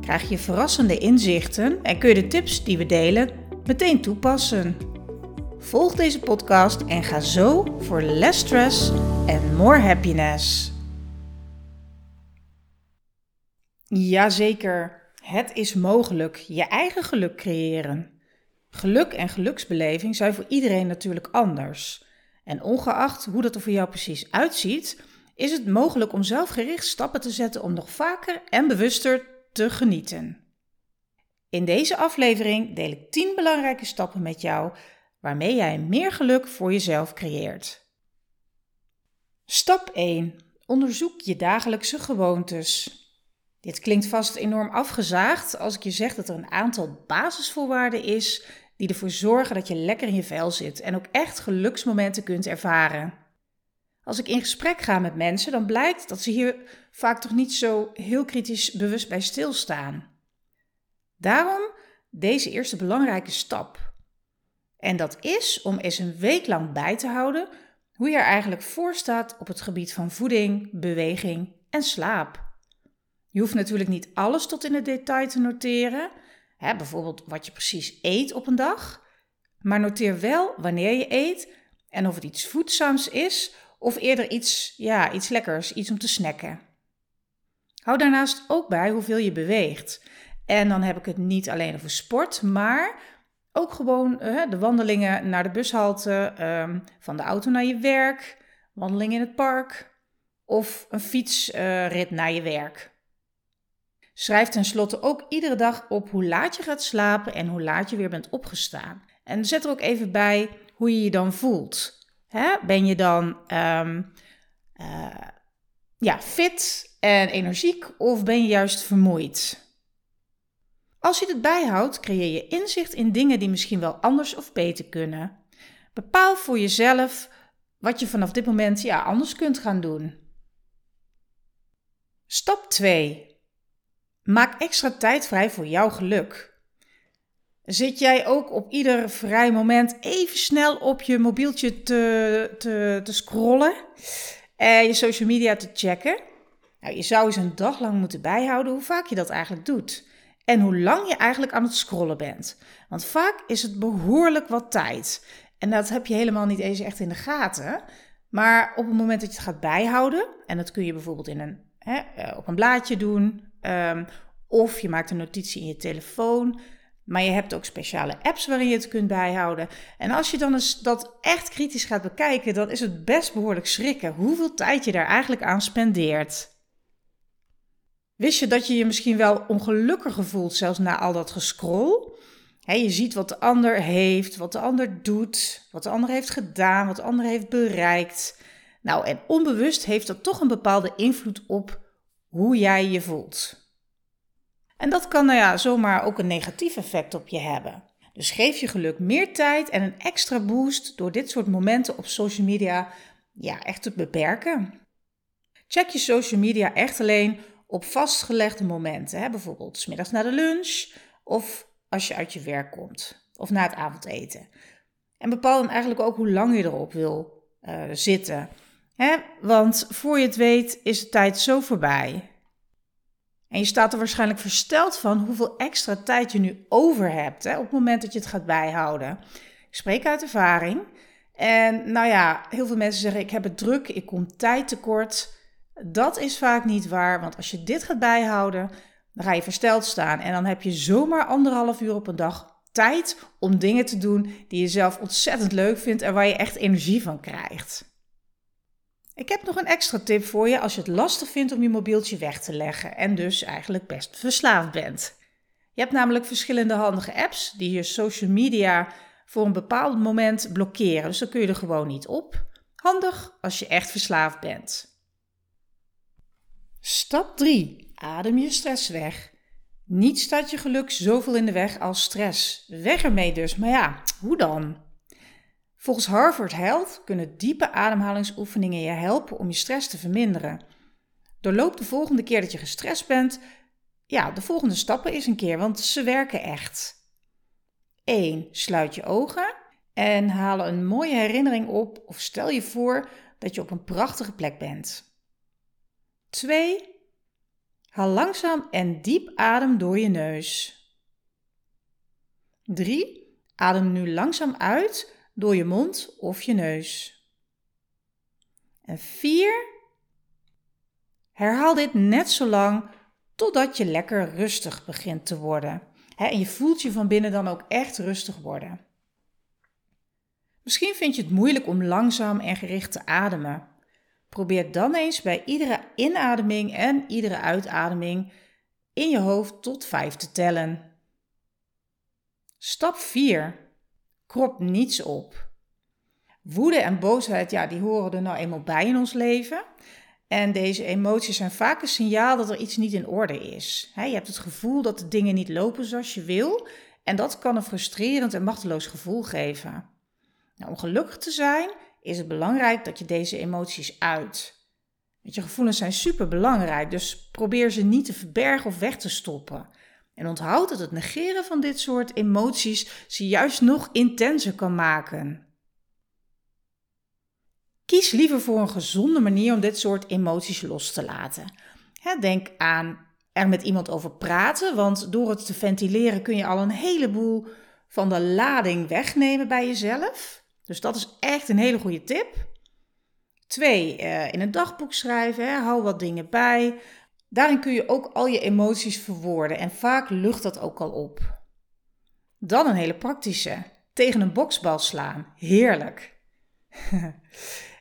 krijg je verrassende inzichten en kun je de tips die we delen meteen toepassen. Volg deze podcast en ga zo voor less stress en more happiness. Jazeker, het is mogelijk je eigen geluk creëren. Geluk en geluksbeleving zijn voor iedereen natuurlijk anders. En ongeacht hoe dat er voor jou precies uitziet, is het mogelijk om zelfgericht stappen te zetten om nog vaker en bewuster te genieten. In deze aflevering deel ik 10 belangrijke stappen met jou waarmee jij meer geluk voor jezelf creëert. Stap 1. Onderzoek je dagelijkse gewoontes. Dit klinkt vast enorm afgezaagd als ik je zeg dat er een aantal basisvoorwaarden is die ervoor zorgen dat je lekker in je vel zit en ook echt geluksmomenten kunt ervaren. Als ik in gesprek ga met mensen, dan blijkt dat ze hier vaak toch niet zo heel kritisch bewust bij stilstaan. Daarom deze eerste belangrijke stap. En dat is om eens een week lang bij te houden hoe je er eigenlijk voor staat op het gebied van voeding, beweging en slaap. Je hoeft natuurlijk niet alles tot in het detail te noteren, hè, bijvoorbeeld wat je precies eet op een dag, maar noteer wel wanneer je eet en of het iets voedzaams is of eerder iets, ja, iets lekkers, iets om te snacken. Hou daarnaast ook bij hoeveel je beweegt. En dan heb ik het niet alleen over sport, maar ook gewoon uh, de wandelingen naar de bushalte, uh, van de auto naar je werk, wandeling in het park of een fietsrit naar je werk. Schrijf tenslotte ook iedere dag op hoe laat je gaat slapen en hoe laat je weer bent opgestaan. En zet er ook even bij hoe je je dan voelt. Hè? Ben je dan um, uh, ja, fit en energiek of ben je juist vermoeid? Als je het bijhoudt, creëer je inzicht in dingen die misschien wel anders of beter kunnen. Bepaal voor jezelf wat je vanaf dit moment ja, anders kunt gaan doen. Stap 2. Maak extra tijd vrij voor jouw geluk. Zit jij ook op ieder vrij moment even snel op je mobieltje te, te, te scrollen en je social media te checken? Nou, je zou eens een dag lang moeten bijhouden hoe vaak je dat eigenlijk doet. En hoe lang je eigenlijk aan het scrollen bent. Want vaak is het behoorlijk wat tijd. En dat heb je helemaal niet eens echt in de gaten. Maar op het moment dat je het gaat bijhouden, en dat kun je bijvoorbeeld in een, hè, eh, op een blaadje doen, um, of je maakt een notitie in je telefoon. Maar je hebt ook speciale apps waarin je het kunt bijhouden. En als je dan eens dat echt kritisch gaat bekijken, dan is het best behoorlijk schrikken hoeveel tijd je daar eigenlijk aan spendeert. Wist je dat je je misschien wel ongelukkiger voelt, zelfs na al dat gescroll? je ziet wat de ander heeft, wat de ander doet, wat de ander heeft gedaan, wat de ander heeft bereikt. Nou, en onbewust heeft dat toch een bepaalde invloed op hoe jij je voelt. En dat kan nou ja, zomaar ook een negatief effect op je hebben. Dus geef je geluk meer tijd en een extra boost door dit soort momenten op social media ja, echt te beperken. Check je social media echt alleen op vastgelegde momenten, hè? bijvoorbeeld smiddags na de lunch of als je uit je werk komt of na het avondeten. En bepaal dan eigenlijk ook hoe lang je erop wil uh, zitten. Hè? Want voor je het weet is de tijd zo voorbij. En je staat er waarschijnlijk versteld van hoeveel extra tijd je nu over hebt hè, op het moment dat je het gaat bijhouden. Ik spreek uit ervaring. En nou ja, heel veel mensen zeggen: Ik heb het druk, ik kom tijd tekort. Dat is vaak niet waar, want als je dit gaat bijhouden, dan ga je versteld staan. En dan heb je zomaar anderhalf uur op een dag tijd om dingen te doen die je zelf ontzettend leuk vindt en waar je echt energie van krijgt. Ik heb nog een extra tip voor je als je het lastig vindt om je mobieltje weg te leggen en dus eigenlijk best verslaafd bent. Je hebt namelijk verschillende handige apps die je social media voor een bepaald moment blokkeren, dus dan kun je er gewoon niet op. Handig als je echt verslaafd bent. Stap 3. Adem je stress weg. Niets staat je geluk zoveel in de weg als stress. Weg ermee dus. Maar ja, hoe dan? Volgens Harvard Health kunnen diepe ademhalingsoefeningen je helpen om je stress te verminderen. Doorloop de volgende keer dat je gestrest bent, ja, de volgende stappen eens een keer, want ze werken echt. 1. Sluit je ogen en haal een mooie herinnering op of stel je voor dat je op een prachtige plek bent. 2. Haal langzaam en diep adem door je neus. 3. Adem nu langzaam uit door je mond of je neus. En 4. Herhaal dit net zo lang totdat je lekker rustig begint te worden. en je voelt je van binnen dan ook echt rustig worden. Misschien vind je het moeilijk om langzaam en gericht te ademen. Probeer dan eens bij iedere inademing en iedere uitademing in je hoofd tot 5 te tellen. Stap 4. Krop niets op. Woede en boosheid, ja, die horen er nou eenmaal bij in ons leven. En deze emoties zijn vaak een signaal dat er iets niet in orde is. je hebt het gevoel dat de dingen niet lopen zoals je wil. En dat kan een frustrerend en machteloos gevoel geven. Nou, om gelukkig te zijn is het belangrijk dat je deze emoties uit. je gevoelens zijn super belangrijk, dus probeer ze niet te verbergen of weg te stoppen. En onthoud dat het negeren van dit soort emoties ze juist nog intenser kan maken. Kies liever voor een gezonde manier om dit soort emoties los te laten. Denk aan er met iemand over praten, want door het te ventileren kun je al een heleboel van de lading wegnemen bij jezelf. Dus dat is echt een hele goede tip. Twee, eh, in een dagboek schrijven, hou wat dingen bij. Daarin kun je ook al je emoties verwoorden en vaak lucht dat ook al op. Dan een hele praktische. Tegen een boksbal slaan. Heerlijk.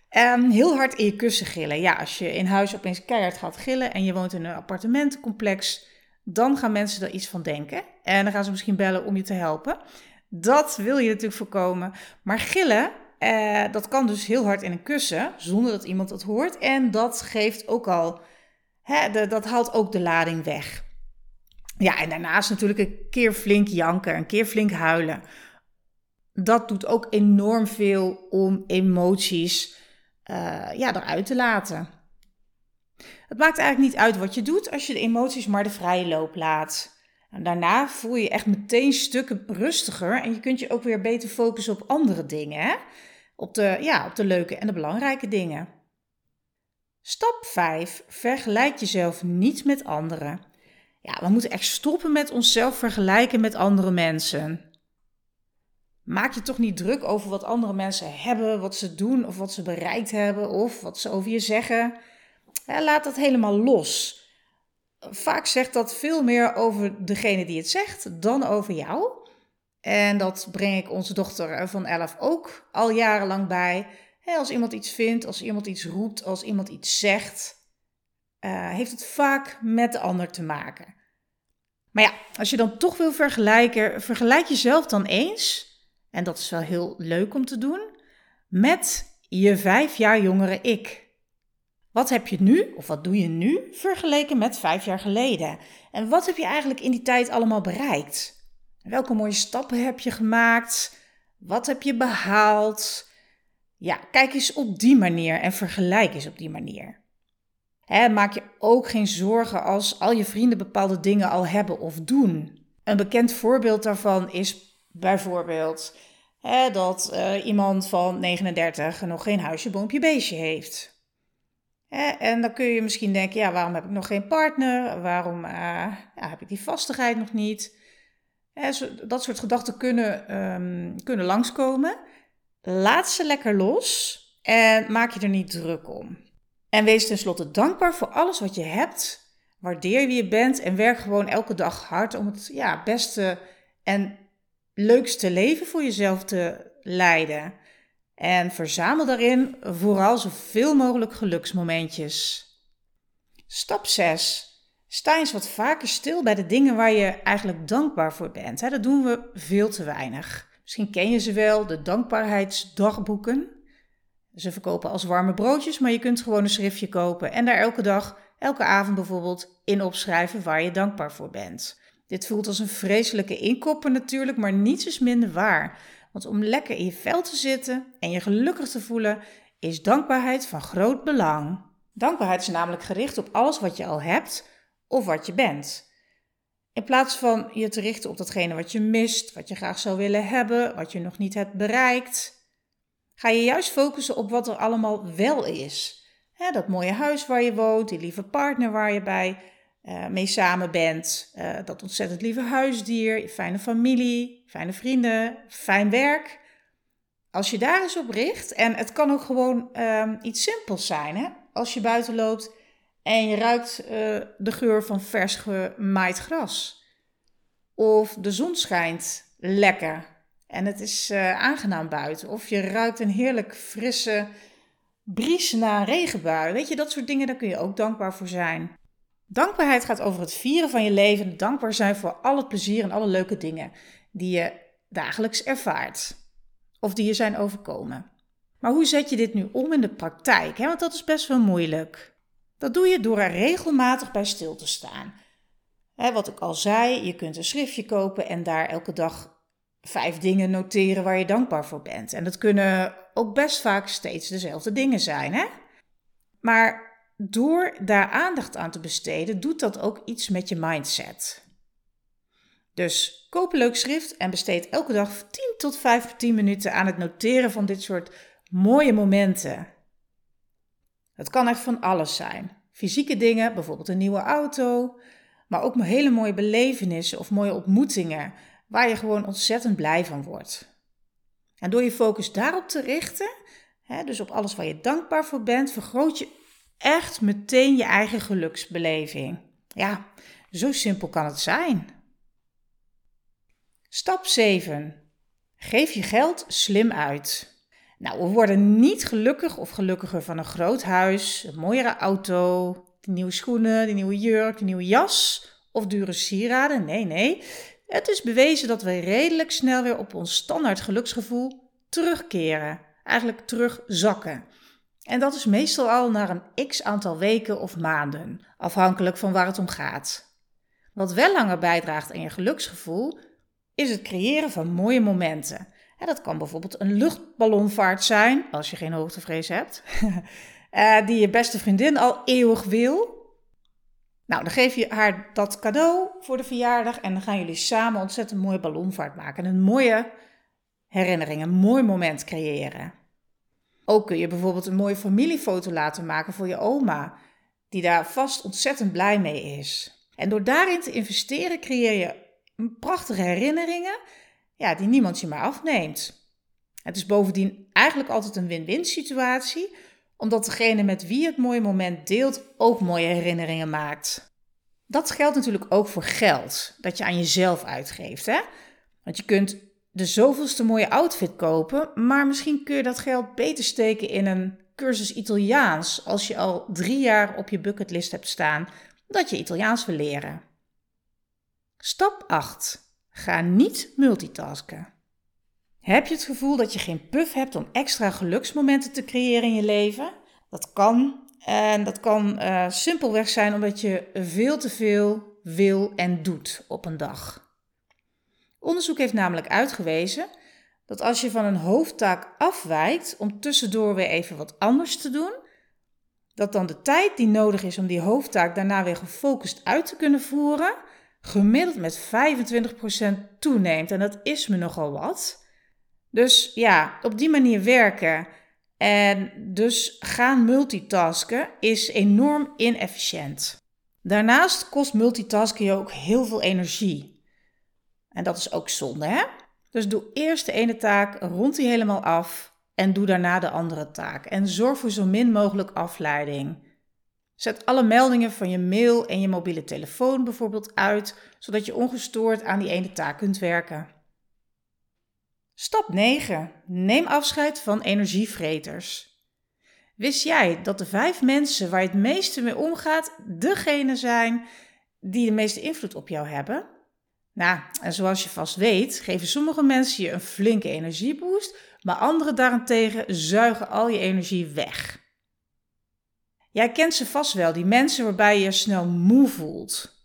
En heel hard in je kussen gillen. Ja, als je in huis opeens keihard gaat gillen en je woont in een appartementencomplex, dan gaan mensen er iets van denken. En dan gaan ze misschien bellen om je te helpen. Dat wil je natuurlijk voorkomen. Maar gillen, eh, dat kan dus heel hard in een kussen, zonder dat iemand het hoort. En dat geeft ook al, hè, dat haalt ook de lading weg. Ja, en daarnaast natuurlijk een keer flink janken, een keer flink huilen. Dat doet ook enorm veel om emoties uh, ja, eruit te laten. Het maakt eigenlijk niet uit wat je doet als je de emoties maar de vrije loop laat. En daarna voel je je echt meteen stukken rustiger en je kunt je ook weer beter focussen op andere dingen. Hè? Op, de, ja, op de leuke en de belangrijke dingen. Stap 5. Vergelijk jezelf niet met anderen. Ja, we moeten echt stoppen met onszelf vergelijken met andere mensen. Maak je toch niet druk over wat andere mensen hebben, wat ze doen of wat ze bereikt hebben of wat ze over je zeggen. Laat dat helemaal los. Vaak zegt dat veel meer over degene die het zegt dan over jou. En dat breng ik onze dochter van 11 ook al jarenlang bij. Als iemand iets vindt, als iemand iets roept, als iemand iets zegt, uh, heeft het vaak met de ander te maken. Maar ja, als je dan toch wil vergelijken, vergelijk jezelf dan eens en dat is wel heel leuk om te doen, met je vijf jaar jongere ik. Wat heb je nu, of wat doe je nu, vergeleken met vijf jaar geleden? En wat heb je eigenlijk in die tijd allemaal bereikt? Welke mooie stappen heb je gemaakt? Wat heb je behaald? Ja, kijk eens op die manier en vergelijk eens op die manier. maak je ook geen zorgen als al je vrienden bepaalde dingen al hebben of doen. Een bekend voorbeeld daarvan is Bijvoorbeeld dat uh, iemand van 39 nog geen huisje, boompje, beestje heeft. En dan kun je misschien denken, ja, waarom heb ik nog geen partner? Waarom uh, ja, heb ik die vastigheid nog niet? Dat soort gedachten kunnen, um, kunnen langskomen. Laat ze lekker los en maak je er niet druk om. En wees tenslotte dankbaar voor alles wat je hebt. Waardeer wie je bent en werk gewoon elke dag hard om het ja, beste en leukste leven voor jezelf te leiden. En verzamel daarin vooral zoveel mogelijk geluksmomentjes. Stap 6. Sta eens wat vaker stil bij de dingen waar je eigenlijk dankbaar voor bent. Dat doen we veel te weinig. Misschien ken je ze wel, de dankbaarheidsdagboeken. Ze verkopen als warme broodjes, maar je kunt gewoon een schriftje kopen en daar elke dag, elke avond bijvoorbeeld in opschrijven waar je dankbaar voor bent. Dit voelt als een vreselijke inkopper natuurlijk, maar niets is minder waar. Want om lekker in je vel te zitten en je gelukkig te voelen, is dankbaarheid van groot belang. Dankbaarheid is namelijk gericht op alles wat je al hebt of wat je bent. In plaats van je te richten op datgene wat je mist, wat je graag zou willen hebben, wat je nog niet hebt bereikt, ga je juist focussen op wat er allemaal wel is. dat mooie huis waar je woont, die lieve partner waar je bij uh, mee samen bent, uh, dat ontzettend lieve huisdier, je fijne familie, fijne vrienden, fijn werk. Als je daar eens op richt, en het kan ook gewoon uh, iets simpels zijn, hè? als je buiten loopt en je ruikt uh, de geur van vers gemaaid gras. Of de zon schijnt lekker en het is uh, aangenaam buiten. Of je ruikt een heerlijk frisse bries na een regenbui. Weet je, dat soort dingen, daar kun je ook dankbaar voor zijn. Dankbaarheid gaat over het vieren van je leven. Dankbaar zijn voor al het plezier en alle leuke dingen die je dagelijks ervaart. Of die je zijn overkomen. Maar hoe zet je dit nu om in de praktijk? Want dat is best wel moeilijk. Dat doe je door er regelmatig bij stil te staan. Wat ik al zei, je kunt een schriftje kopen en daar elke dag vijf dingen noteren waar je dankbaar voor bent. En dat kunnen ook best vaak steeds dezelfde dingen zijn. Maar door daar aandacht aan te besteden, doet dat ook iets met je mindset. Dus koop een leuk schrift en besteed elke dag 10 tot 15 minuten aan het noteren van dit soort mooie momenten. Het kan echt van alles zijn. Fysieke dingen, bijvoorbeeld een nieuwe auto, maar ook hele mooie belevenissen of mooie ontmoetingen waar je gewoon ontzettend blij van wordt. En door je focus daarop te richten, hè, dus op alles waar je dankbaar voor bent, vergroot je echt meteen je eigen geluksbeleving. Ja, zo simpel kan het zijn. Stap 7. Geef je geld slim uit. Nou, we worden niet gelukkig of gelukkiger van een groot huis, een mooiere auto, de nieuwe schoenen, de nieuwe jurk, de nieuwe jas of dure sieraden. Nee, nee. Het is bewezen dat we redelijk snel weer op ons standaard geluksgevoel terugkeren. Eigenlijk terugzakken. En dat is meestal al na een x aantal weken of maanden, afhankelijk van waar het om gaat. Wat wel langer bijdraagt aan je geluksgevoel, is het creëren van mooie momenten. Dat kan bijvoorbeeld een luchtballonvaart zijn, als je geen hoogtevrees hebt, eh, die je beste vriendin al eeuwig wil. Nou, dan geef je haar dat cadeau voor de verjaardag en dan gaan jullie samen ontzettend mooie ballonvaart maken. En een mooie herinnering, een mooi moment creëren. Ook kun je bijvoorbeeld een mooie familiefoto laten maken voor je oma, die daar vast ontzettend blij mee is. En door daarin te investeren creëer je prachtige herinneringen ja, die niemand je maar afneemt. Het is bovendien eigenlijk altijd een win-win situatie, omdat degene met wie het mooie moment deelt ook mooie herinneringen maakt. Dat geldt natuurlijk ook voor geld dat je aan jezelf uitgeeft. Hè? Want je kunt de zoveelste mooie outfit kopen, maar misschien kun je dat geld beter steken in een cursus Italiaans als je al drie jaar op je bucketlist hebt staan dat je Italiaans wil leren. Stap 8. Ga niet multitasken. Heb je het gevoel dat je geen puff hebt om extra geluksmomenten te creëren in je leven? Dat kan. En dat kan uh, simpelweg zijn omdat je veel te veel wil en doet op een dag. Onderzoek heeft namelijk uitgewezen dat als je van een hoofdtaak afwijkt om tussendoor weer even wat anders te doen, dat dan de tijd die nodig is om die hoofdtaak daarna weer gefocust uit te kunnen voeren, gemiddeld met 25% toeneemt. En dat is me nogal wat. Dus ja, op die manier werken en dus gaan multitasken is enorm inefficiënt. Daarnaast kost multitasken je ook heel veel energie. En dat is ook zonde, hè? Dus doe eerst de ene taak, rond die helemaal af en doe daarna de andere taak. En zorg voor zo min mogelijk afleiding. Zet alle meldingen van je mail en je mobiele telefoon bijvoorbeeld uit, zodat je ongestoord aan die ene taak kunt werken. Stap 9. Neem afscheid van energievreters. Wist jij dat de vijf mensen waar je het meeste mee omgaat, degene zijn die de meeste invloed op jou hebben? Nou, en zoals je vast weet, geven sommige mensen je een flinke energieboost, maar anderen daarentegen zuigen al je energie weg. Jij kent ze vast wel, die mensen waarbij je je snel moe voelt.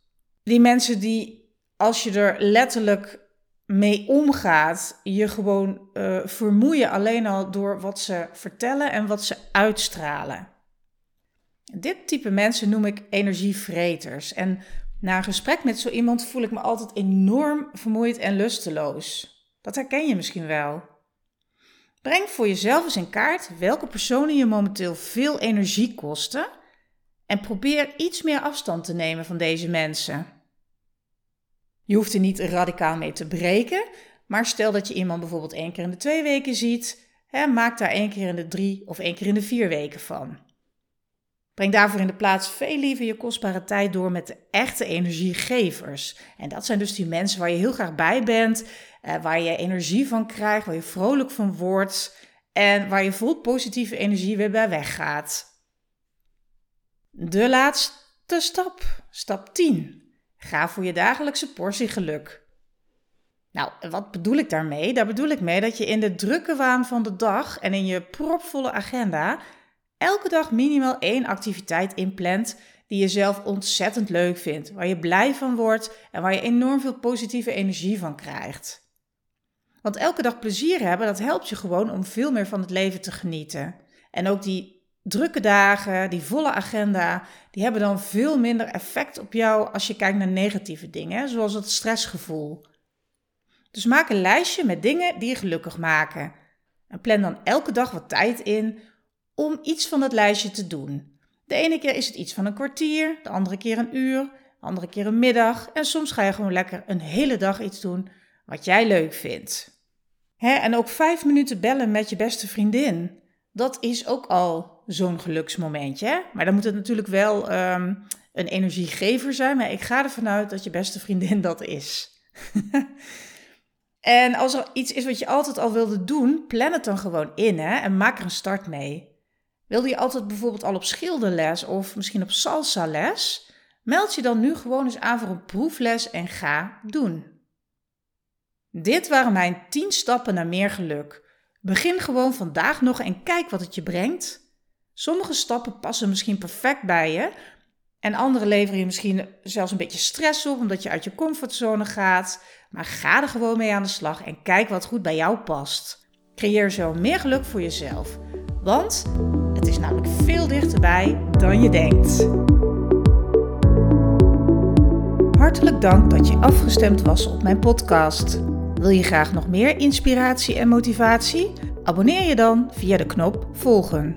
Die mensen die als je er letterlijk mee omgaat, je gewoon uh, vermoeien alleen al door wat ze vertellen en wat ze uitstralen. Dit type mensen noem ik energievreters. En na een gesprek met zo iemand voel ik me altijd enorm vermoeid en lusteloos. Dat herken je misschien wel. Breng voor jezelf eens in kaart welke personen je momenteel veel energie kosten en probeer iets meer afstand te nemen van deze mensen. Je hoeft er niet radicaal mee te breken, maar stel dat je iemand bijvoorbeeld één keer in de twee weken ziet, hè, maak daar één keer in de drie of één keer in de vier weken van. Breng daarvoor in de plaats veel liever je kostbare tijd door met de echte energiegevers. En dat zijn dus die mensen waar je heel graag bij bent, eh, waar je energie van krijgt, waar je vrolijk van wordt en waar je vol positieve energie weer bij weggaat. De laatste stap, stap 10. Ga voor je dagelijkse portie geluk. Nou, wat bedoel ik daarmee? Daar bedoel ik mee dat je in de drukke waan van de dag en in je propvolle agenda elke dag minimaal één activiteit inplant die je zelf ontzettend leuk vindt, waar je blij van wordt en waar je enorm veel positieve energie van krijgt. Want elke dag plezier hebben, dat helpt je gewoon om veel meer van het leven te genieten. En ook die drukke dagen, die volle agenda, die hebben dan veel minder effect op jou als je kijkt naar negatieve dingen, zoals het stressgevoel. Dus maak een lijstje met dingen die je gelukkig maken. En plan dan elke dag wat tijd in om iets van dat lijstje te doen. De ene keer is het iets van een kwartier, de andere keer een uur, de andere keer een middag. En soms ga je gewoon lekker een hele dag iets doen wat jij leuk vindt. en ook vijf minuten bellen met je beste vriendin. Dat is ook al zo'n geluksmomentje. Maar dan moet het natuurlijk wel um, een energiegever zijn. Maar ik ga ervan uit dat je beste vriendin dat is. en als er iets is wat je altijd al wilde doen, plan het dan gewoon in hè, en maak er een start mee. Wilde je altijd bijvoorbeeld al op schilderles of misschien op salsa les? Meld je dan nu gewoon eens aan voor een proefles en ga doen. Dit waren mijn 10 stappen naar meer geluk. Begin gewoon vandaag nog en kijk wat het je brengt. Sommige stappen passen misschien perfect bij je en andere leveren je misschien zelfs een beetje stress op omdat je uit je comfortzone gaat. Maar ga er gewoon mee aan de slag en kijk wat goed bij jou past. Creëer zo meer geluk voor jezelf. Want het is namelijk veel dichterbij dan je denkt. Hartelijk dank dat je afgestemd was op mijn podcast. Wil je graag nog meer inspiratie en motivatie? Abonneer je dan via de knop volgen.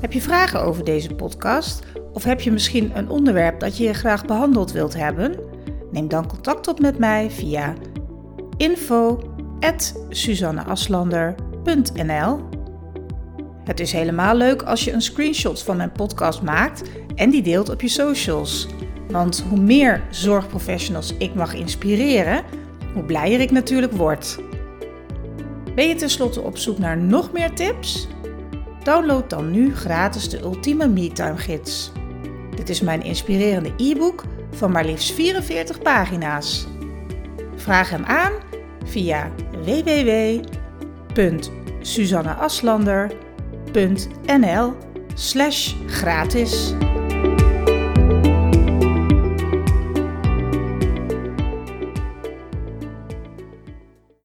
Heb je vragen over deze podcast of heb je misschien een onderwerp dat je graag behandeld wilt hebben? Neem dan contact op met mij via info@suzanneaslander.nl. Het is helemaal leuk als je een screenshot van mijn podcast maakt en die deelt op je socials. Want hoe meer zorgprofessionals ik mag inspireren, hoe blijer ik natuurlijk word. Ben je tenslotte op zoek naar nog meer tips? Download dan nu gratis de Ultieme MeTime Gids. Dit is mijn inspirerende e-book van maar liefst 44 pagina's. Vraag hem aan via www.suzanneaslander.nl slash gratis.